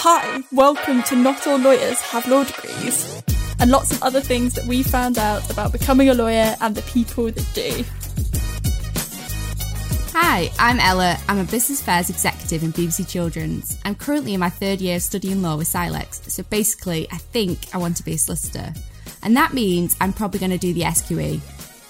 Hi, welcome to Not All Lawyers Have Law Degrees, and lots of other things that we found out about becoming a lawyer and the people that do. Hi, I'm Ella. I'm a business affairs executive in BBC Children's. I'm currently in my third year of studying law with CILEx, so basically, I think I want to be a solicitor. And that means I'm probably going to do the SQE.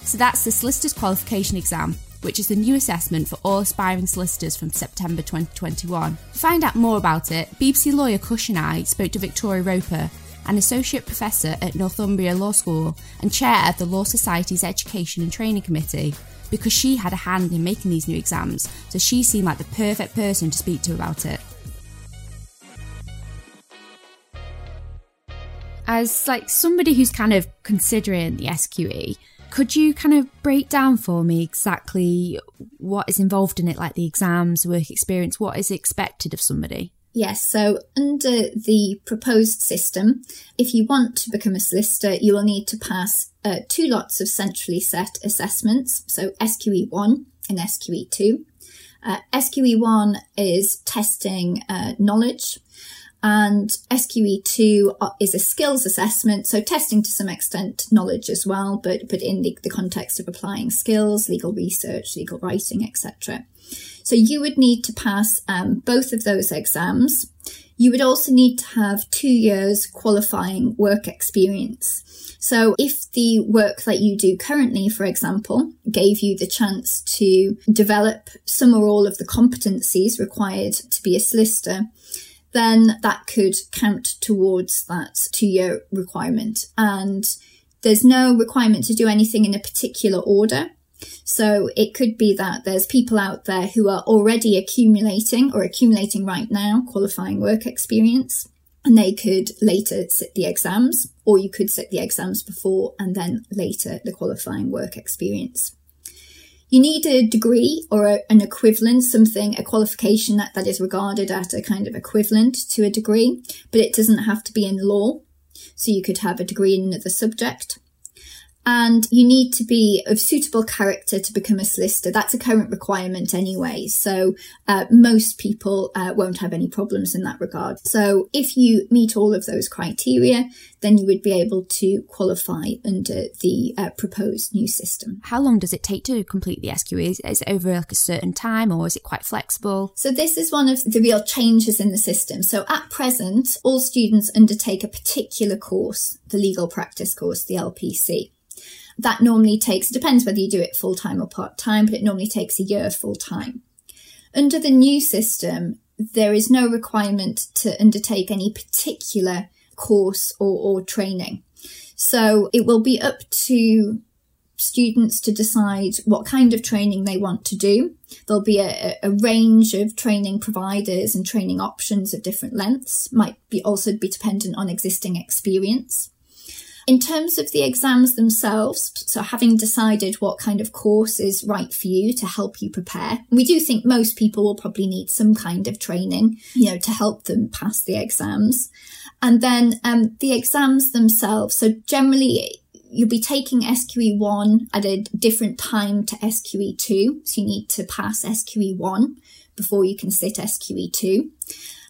So that's the Solicitor's Qualification Exam, which is the new assessment for all aspiring solicitors from September 2021. To find out more about it, BBC lawyer Cush and I spoke to Victoria Roper, an associate professor at Northumbria Law School and chair of the Law Society's Education and Training Committee, because she had a hand in making these new exams, so she seemed like the perfect person to speak to about it. As like somebody who's kind of considering the SQE, could you kind of break down for me exactly what is involved in it, like the exams, work experience, what is expected of somebody? Yes, so under the proposed system, if you want to become a solicitor, you will need to pass uh, two lots of centrally set assessments, so SQE1 and SQE2. Uh, SQE1 is testing uh, knowledge, and SQE2 uh, is a skills assessment, so testing to some extent knowledge as well, but, but in the, the context of applying skills, legal research, legal writing, etc. So you would need to pass um, both of those exams. You would also need to have two years qualifying work experience. So if the work that you do currently, for example, gave you the chance to develop some or all of the competencies required to be a solicitor, then that could count towards that two year requirement. And there's no requirement to do anything in a particular order. So it could be that there's people out there who are already accumulating or accumulating right now qualifying work experience and they could later sit the exams or you could sit the exams before and then later the qualifying work experience. You need a degree or a, an equivalent, something, a qualification that, that is regarded at a kind of equivalent to a degree, but it doesn't have to be in law. So you could have a degree in another subject and you need to be of suitable character to become a solicitor. That's a current requirement anyway. So uh, most people uh, won't have any problems in that regard. So if you meet all of those criteria, then you would be able to qualify under the uh, proposed new system. How long does it take to complete the SQE? Is, is it over like a certain time or is it quite flexible? So this is one of the real changes in the system. So at present, all students undertake a particular course, the legal practice course, the LPC that normally takes, It depends whether you do it full time or part time, but it normally takes a year full time. Under the new system, there is no requirement to undertake any particular course or, or training. So it will be up to students to decide what kind of training they want to do. There'll be a, a, range of training providers and training options of different lengths, might be also be dependent on existing experience. In terms of the exams themselves, so having decided what kind of course is right for you to help you prepare, we do think most people will probably need some kind of training, you know, to help them pass the exams. And then um, the exams themselves, so generally you'll be taking SQE1 at a different time to SQE2. So you need to pass SQE1 before you can sit SQE2.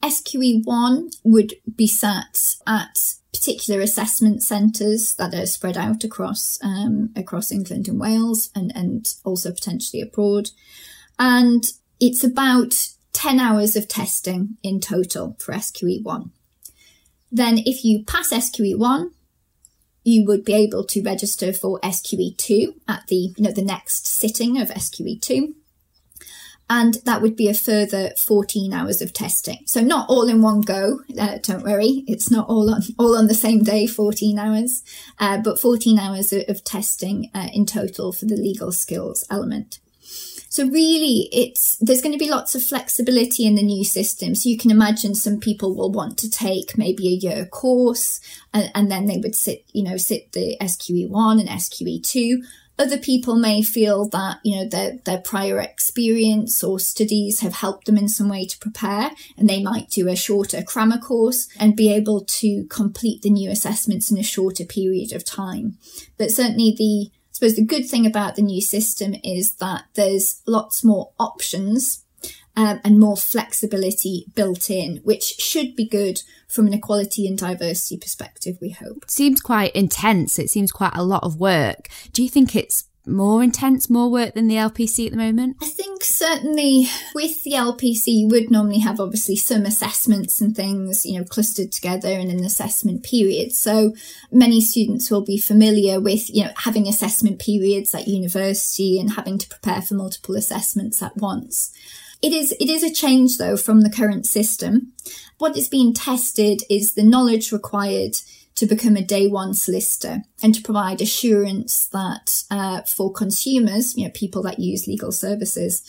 SQE1 would be sat at particular assessment centres that are spread out across um, across England and Wales and, and also potentially abroad. And it's about 10 hours of testing in total for SQE1. Then if you pass SQE1, you would be able to register for SQE2 at the, you know, the next sitting of SQE2 and that would be a further 14 hours of testing. So not all in one go. Uh, don't worry, it's not all on all on the same day, 14 hours, uh, but 14 hours of, testing uh, in total for the legal skills element. So really, it's there's going to be lots of flexibility in the new system. So you can imagine some people will want to take maybe a year course, and, and then they would sit, you know, sit the SQE one and SQE two other people may feel that, you know, their, their prior experience or studies have helped them in some way to prepare and they might do a shorter crammer course and be able to complete the new assessments in a shorter period of time. But certainly the, I suppose the good thing about the new system is that there's lots more options um, and more flexibility built in, which should be good from an equality and diversity perspective, we hope. It seems quite intense. It seems quite a lot of work. Do you think it's more intense, more work than the LPC at the moment? I think certainly with the LPC, you would normally have obviously some assessments and things, you know, clustered together in an assessment period. So many students will be familiar with, you know, having assessment periods at university and having to prepare for multiple assessments at once. It is, it is a change though from the current system. What is being tested is the knowledge required to become a day one solicitor and to provide assurance that uh, for consumers, you know, people that use legal services,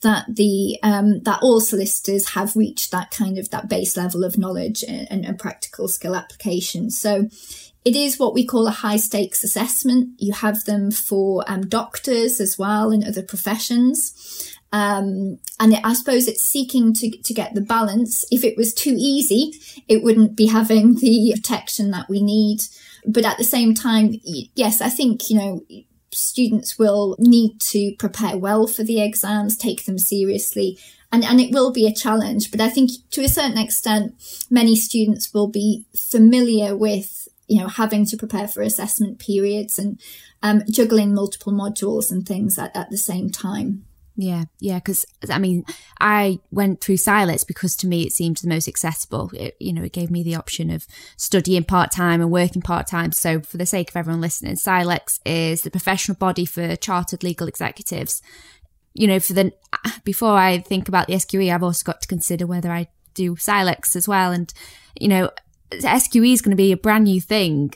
that the um, that all solicitors have reached that kind of that base level of knowledge and, and practical skill application. So it is what we call a high stakes assessment. You have them for um, doctors as well and other professions. Um, and it, I suppose it's seeking to, to get the balance. If it was too easy, it wouldn't be having the protection that we need. But at the same time, yes, I think, you know, students will need to prepare well for the exams, take them seriously, and, and it will be a challenge. But I think to a certain extent, many students will be familiar with, you know, having to prepare for assessment periods and um, juggling multiple modules and things at, at the same time. Yeah, yeah, because I mean, I went through CILEx because to me it seemed the most accessible. It, you know, it gave me the option of studying part time and working part time. So, for the sake of everyone listening, CILEx is the professional body for chartered legal executives. You know, for the before I think about the SQE, I've also got to consider whether I do CILEx as well. And you know, SQE is going to be a brand new thing.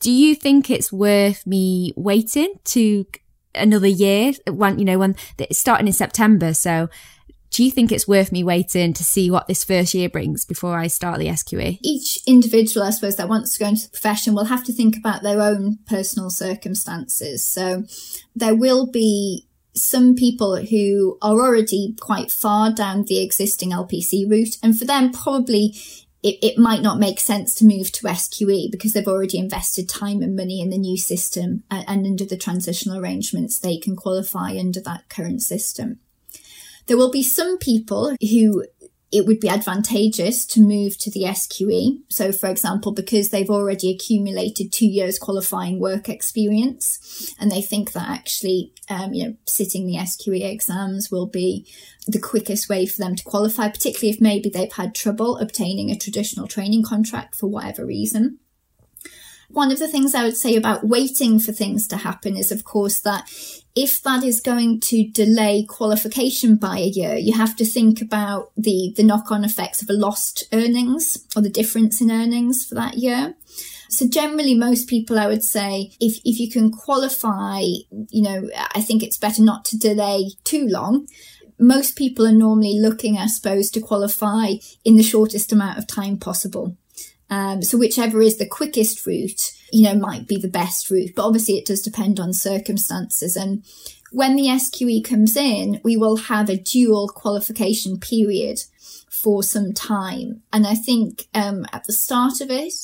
Do you think it's worth me waiting to another year one you know when it's starting in September. So do you think it's worth me waiting to see what this first year brings before I start the SQE? Each individual, I suppose, that wants to go into the profession will have to think about their own personal circumstances. So there will be some people who are already quite far down the existing LPC route. And for them, probably it, it might not make sense to move to SQE because they've already invested time and money in the new system and, and under the transitional arrangements, they can qualify under that current system. There will be some people who it would be advantageous to move to the SQE. So, for example, because they've already accumulated two years qualifying work experience, and they think that actually, um, you know, sitting the SQE exams will be the quickest way for them to qualify, particularly if maybe they've had trouble obtaining a traditional training contract for whatever reason. One of the things I would say about waiting for things to happen is, of course, that if that is going to delay qualification by a year, you have to think about the, the knock on effects of a lost earnings or the difference in earnings for that year. So generally, most people, I would say, if, if you can qualify, you know, I think it's better not to delay too long. Most people are normally looking, I suppose, to qualify in the shortest amount of time possible. Um, so whichever is the quickest route, you know, might be the best route. But obviously it does depend on circumstances. And when the SQE comes in, we will have a dual qualification period for some time. And I think um, at the start of it,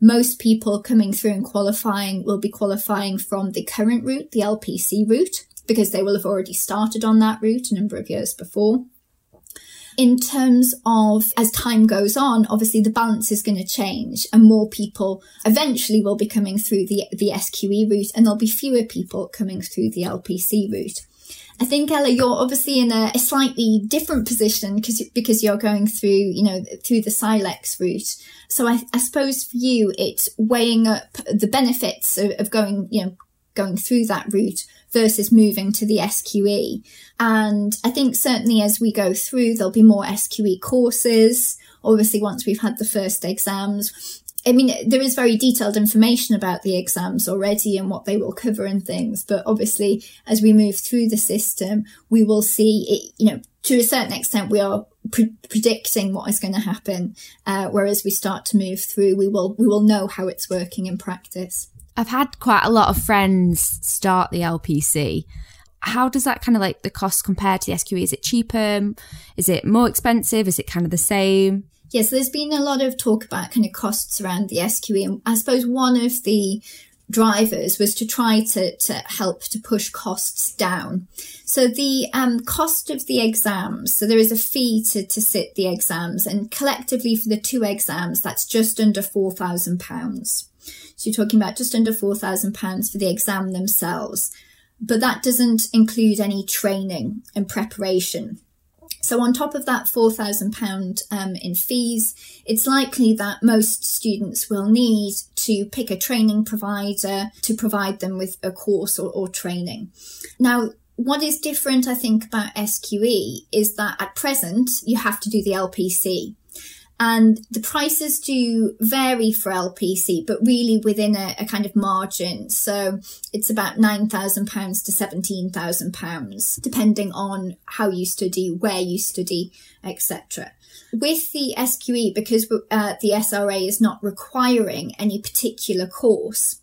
most people coming through and qualifying will be qualifying from the current route, the LPC route, because they will have already started on that route a number of years before in terms of as time goes on, obviously the balance is going to change and more people eventually will be coming through the, the SQE route and there'll be fewer people coming through the LPC route. I think Ella, you're obviously in a, a slightly different position because because you're going through, you know, through the CILEx route. So I, I suppose for you, it's weighing up the benefits of, of going, you know, going through that route versus moving to the SQE. And I think certainly as we go through, there'll be more SQE courses. Obviously, once we've had the first exams, I mean, there is very detailed information about the exams already and what they will cover and things. But obviously, as we move through the system, we will see it, you know, to a certain extent, we are pre- predicting what is going to happen. Uh, whereas we start to move through, we will, we will know how it's working in practice. I've had quite a lot of friends start the LPC. How does that kind of like the cost compare to the SQE? Is it cheaper? Is it more expensive? Is it kind of the same? Yes, yeah, so there's been a lot of talk about kind of costs around the SQE. And I suppose one of the drivers was to try to, to help to push costs down. So the um, cost of the exams, so there is a fee to, to sit the exams and collectively for the two exams, that's just under £4,000. So you're talking about just under £4,000 for the exam themselves. But that doesn't include any training and preparation. So on top of that £4,000 um, in fees, it's likely that most students will need to pick a training provider to provide them with a course or, or training. Now, what is different, I think, about SQE is that at present you have to do the LPC. And the prices do vary for LPC, but really within a, a kind of margin. So it's about £9,000 to £17,000, depending on how you study, where you study, etc. With the SQE, because uh, the SRA is not requiring any particular course,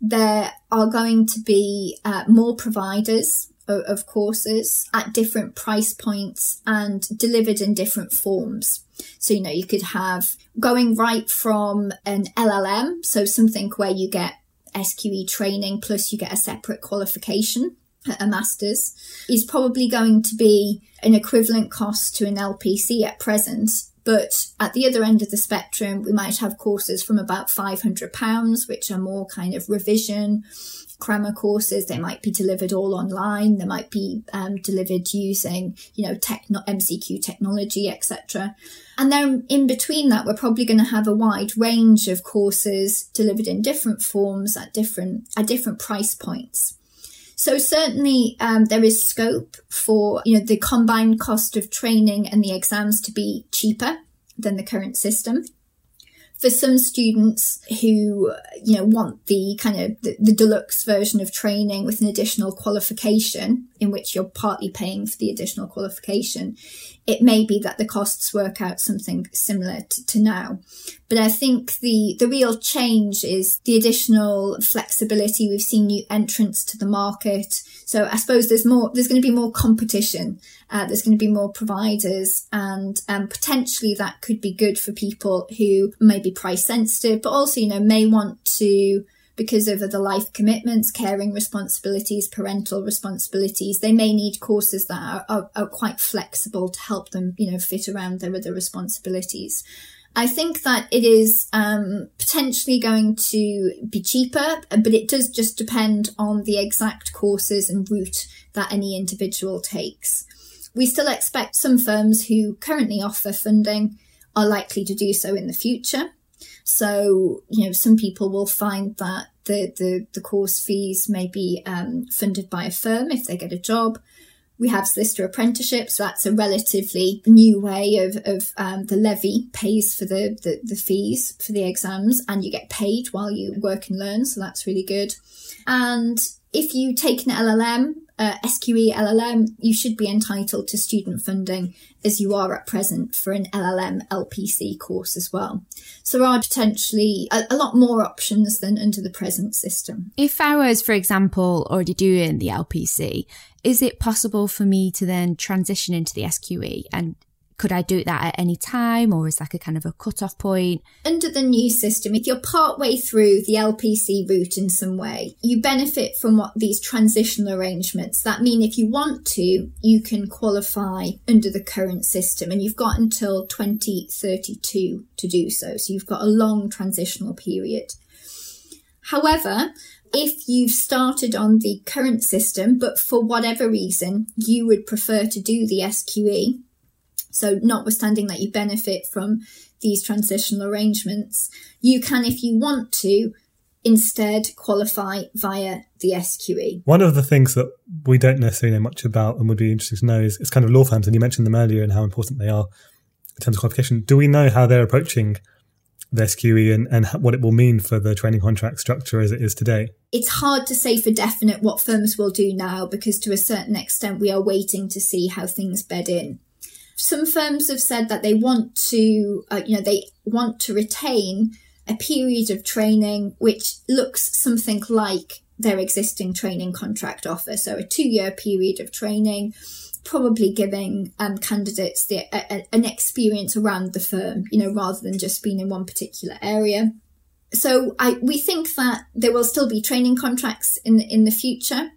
there are going to be uh, more providers of, of courses at different price points and delivered in different forms. So, you know, you could have going right from an LLM, so something where you get SQE training plus you get a separate qualification, a master's, is probably going to be an equivalent cost to an LPC at present. But at the other end of the spectrum, we might have courses from about £500, which are more kind of revision grammar courses. They might be delivered all online. They might be um, delivered using, you know, techno- MCQ technology, etc. And then in between that, we're probably going to have a wide range of courses delivered in different forms at different at different price points. So certainly um, there is scope for you know the combined cost of training and the exams to be cheaper than the current system for some students who you know want the kind of the, the, deluxe version of training with an additional qualification in which you're partly paying for the additional qualification it may be that the costs work out something similar to, to now. But I think the, the real change is the additional flexibility. We've seen new entrants to the market. So I suppose there's more, there's going to be more competition. Uh, there's going to be more providers and um, potentially that could be good for people who may be price sensitive, but also, you know, may want to because of the life commitments, caring responsibilities, parental responsibilities, they may need courses that are, are, are, quite flexible to help them, you know, fit around their other responsibilities. I think that it is um, potentially going to be cheaper, but it does just depend on the exact courses and route that any individual takes. We still expect some firms who currently offer funding are likely to do so in the future. So, you know, some people will find that the, the, the course fees may be um, funded by a firm if they get a job. We have solicitor apprenticeships, so that's a relatively new way of, of um, the levy pays for the, the, the fees for the exams, and you get paid while you work and learn, so that's really good. And if you take an LLM, uh, SQE LLM, you should be entitled to student funding as you are at present for an LLM LPC course as well. So there are potentially a, a, lot more options than under the present system. If I was, for example, already doing the LPC, is it possible for me to then transition into the SQE and could I do that at any time or is like a kind of a cut-off point? Under the new system, if you're partway through the LPC route in some way, you benefit from what these transitional arrangements. That mean if you want to, you can qualify under the current system and you've got until 2032 to do so. So you've got a long transitional period. However, if you've started on the current system, but for whatever reason you would prefer to do the SQE, so, notwithstanding that you benefit from these transitional arrangements, you can, if you want to, instead qualify via the SQE. One of the things that we don't necessarily know much about and would be interesting to know is, is kind of law firms, and you mentioned them earlier and how important they are in terms of qualification. Do we know how they're approaching the SQE and, and what it will mean for the training contract structure as it is today? It's hard to say for definite what firms will do now because to a certain extent we are waiting to see how things bed in some firms have said that they want to, uh, you know, they want to retain a period of training which looks something like their existing training contract offer. So a two year period of training, probably giving um, candidates the, a, a, an experience around the firm, you know, rather than just being in one particular area. So I, we think that there will still be training contracts in the, in the future,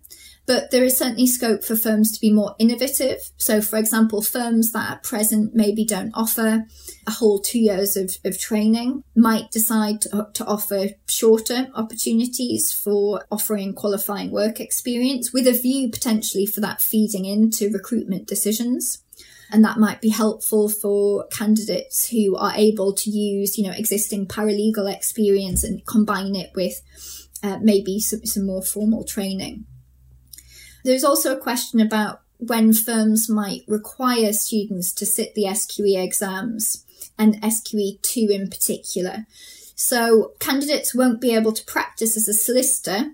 but there is certainly scope for firms to be more innovative. So, for example, firms that at present maybe don't offer a whole two years of, of training might decide to, to offer shorter opportunities for offering qualifying work experience with a view potentially for that feeding into recruitment decisions and that might be helpful for candidates who are able to use you know existing paralegal experience and combine it with uh, maybe some, some more formal training there's also a question about when firms might require students to sit the SQE exams and SQE2 in particular. So candidates won't be able to practice as a solicitor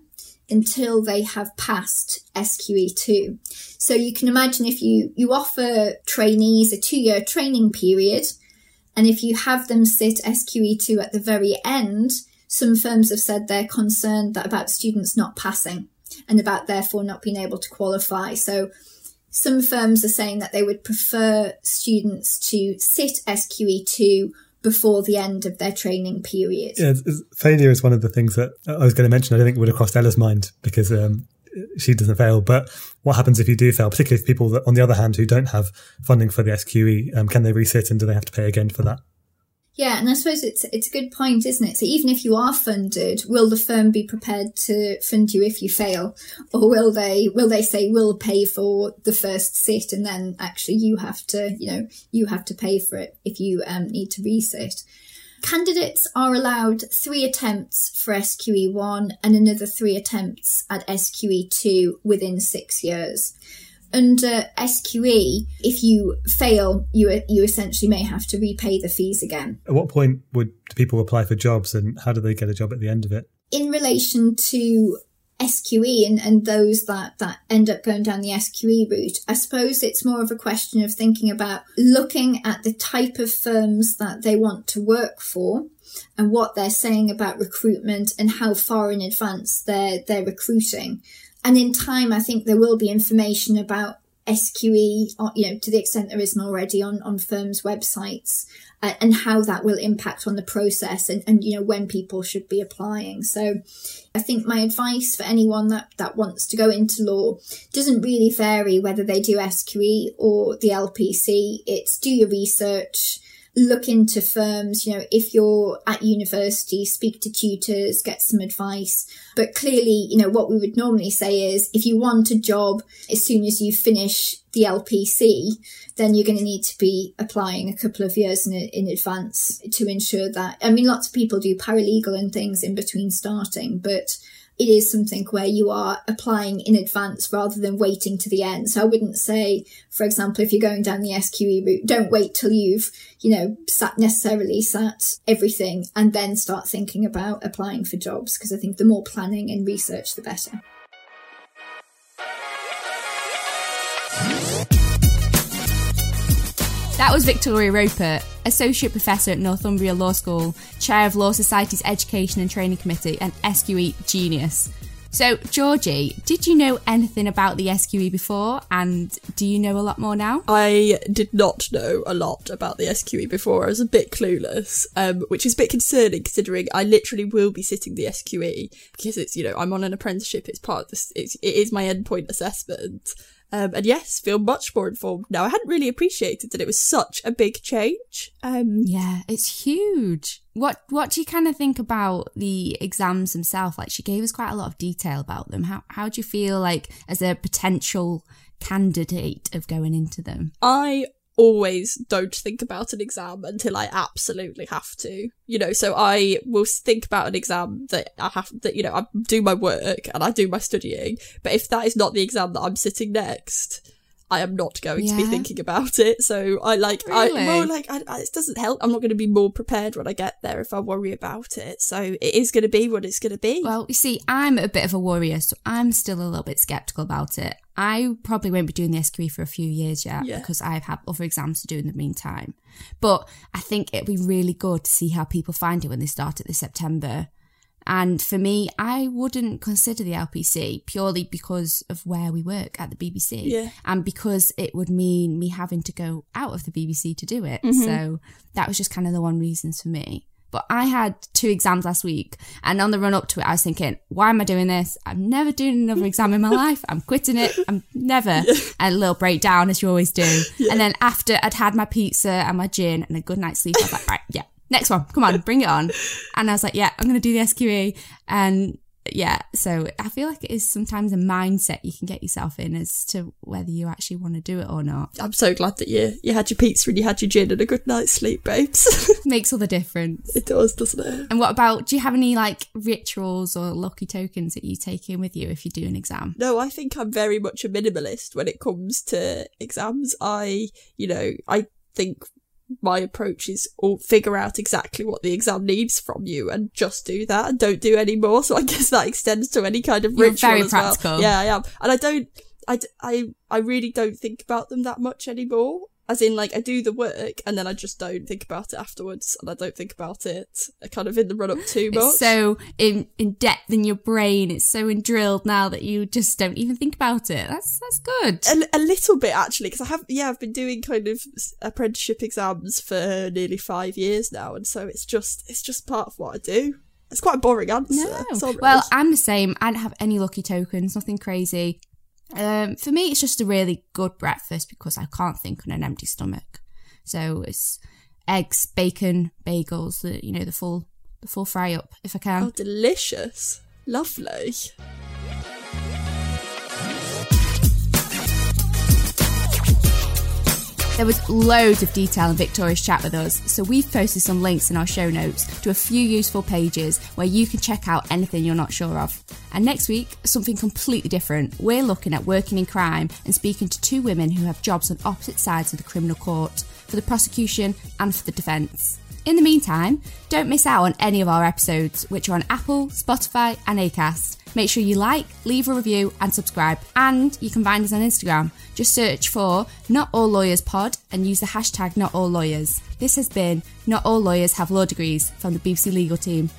until they have passed SQE2. So you can imagine if you, you offer trainees a two year training period, and if you have them sit SQE2 at the very end, some firms have said they're concerned that about students not passing and about therefore not being able to qualify. So some firms are saying that they would prefer students to sit SQE2 before the end of their training period. Yeah, failure is one of the things that I was going to mention. I don't think would have crossed Ella's mind because um, she doesn't fail. But what happens if you do fail, particularly for people that, on the other hand, who don't have funding for the SQE? Um, can they resit and do they have to pay again for that? Yeah, and I suppose it's it's a good point, isn't it? So even if you are funded, will the firm be prepared to fund you if you fail, or will they will they say we'll pay for the first sit and then actually you have to you know you have to pay for it if you um, need to resit? Candidates are allowed three attempts for SQE1 and another three attempts at SQE2 within six years under SQE, if you fail, you you essentially may have to repay the fees again. At what point would people apply for jobs, and how do they get a job at the end of it? In relation to SQE and, and those that, that end up going down the SQE route, I suppose it's more of a question of thinking about looking at the type of firms that they want to work for and what they're saying about recruitment and how far in advance they're they're recruiting. And in time, I think there will be information about SQE, uh, you know, to the extent there isn't already on, on firms' websites, uh, and how that will impact on the process and, and, you know, when people should be applying. So I think my advice for anyone that, that wants to go into law doesn't really vary whether they do SQE or the LPC. It's do your research, look into firms, you know, if you're at university, speak to tutors, get some advice. But clearly, you know, what we would normally say is if you want a job as soon as you finish the LPC, then you're going to need to be applying a couple of years in, in advance to ensure that. I mean, lots of people do paralegal and things in between starting, but it is something where you are applying in advance rather than waiting to the end. So I wouldn't say, for example, if you're going down the SQE route, don't wait till you've, you know, sat necessarily sat everything and then start thinking about applying for jobs. Because I think the more planning and research, the better. That was Victoria Roper, Associate Professor at Northumbria Law School, Chair of Law Society's Education and Training Committee, and SQE Genius. So, Georgie, did you know anything about the SQE before, and do you know a lot more now? I did not know a lot about the SQE before. I was a bit clueless, um, which is a bit concerning considering I literally will be sitting the SQE because it's, you know, I'm on an apprenticeship. It's part of this, it's, it is my endpoint assessment. Um, and yes, feel much more informed now. I hadn't really appreciated that it was such a big change. Um, yeah, it's huge. What What do you kind of think about the exams themselves? Like, she gave us quite a lot of detail about them. How How do you feel like as a potential candidate of going into them? I always don't think about an exam until I absolutely have to. You know, so I will think about an exam that I have that you know I do my work and I do my studying, but if that is not the exam that I'm sitting next, I am not going yeah. to be thinking about it. So I like, really? I, well, like, I, I, it doesn't help. I'm not going to be more prepared when I get there if I worry about it. So it is going to be what it's going to be. Well, you see, I'm a bit of a worrier, so I'm still a little bit skeptical about it. I probably won't be doing the SQE for a few years yet yeah. because I've had other exams to do in the meantime. But I think it'd be really good to see how people find it when they start it this September and for me, I wouldn't consider the LPC purely because of where we work at the BBC. Yeah. And because it would mean me having to go out of the BBC to do it. Mm-hmm. So that was just kind of the one reason for me. But I had two exams last week, and on the run up to it, I was thinking, why am I doing this? I'm never doing another exam in my life. I'm quitting it. I'm never. And a little breakdown, as you always do. And then after I'd had my pizza and my gin and a good night's sleep, I was like, right, yeah, next one. Come on, bring it on. And I was like, yeah, I'm going to do the SQE. And yeah, so I feel like it is sometimes a mindset you can get yourself in as to whether you actually want to do it or not. I'm so glad that you you had your pizza and you had your gin and a good night's sleep, babes. Makes all the difference. it does, doesn't it? And what about, do you have any like rituals or lucky tokens that you take in with you if you do an exam? No, I think I'm very much a minimalist when it comes to exams. I, you know, I think my approach is all figure out exactly what the exam needs from you and just do that and don't do any more. So I guess that extends to any kind of You're ritual very as practical. well. Yeah, I am. And I don't, I, I, I really don't think about them that much anymore. As in, like, I do the work and then I just don't think about it afterwards and I don't think about it kind of in the run up too much. It's so in, in depth in your brain. It's so in drilled now that you just don't even think about it. That's, that's good. a, a little bit actually because I have yeah I've been doing kind of apprenticeship exams for nearly five years now and so it's just it's just part of what I do it's quite a boring answer sorry. Well, I'm the same. I don't have any lucky tokens, nothing crazy. Um, for me, it's just a really good breakfast because I can't think on an empty stomach. So it's eggs, bacon, bagels, you know, the full, the full fry up if I can. oh delicious lovely There was loads of detail in Victoria's chat with us, so we've posted some links in our show notes to a few useful pages where you can check out anything you're not sure of. And next week, something completely different. We're looking at working in crime and speaking to two women who have jobs on opposite sides of the criminal court for the prosecution and for the defence. In the meantime, don't miss out on any of our episodes, which are on Apple, Spotify, and Acast. Make sure you like, leave a review, and subscribe. And you can find us on Instagram. Just search for Not All Lawyers Pod and use the hashtag Not All Lawyers. This has been Not All Lawyers Have Law Degrees from the BBC Legal Team.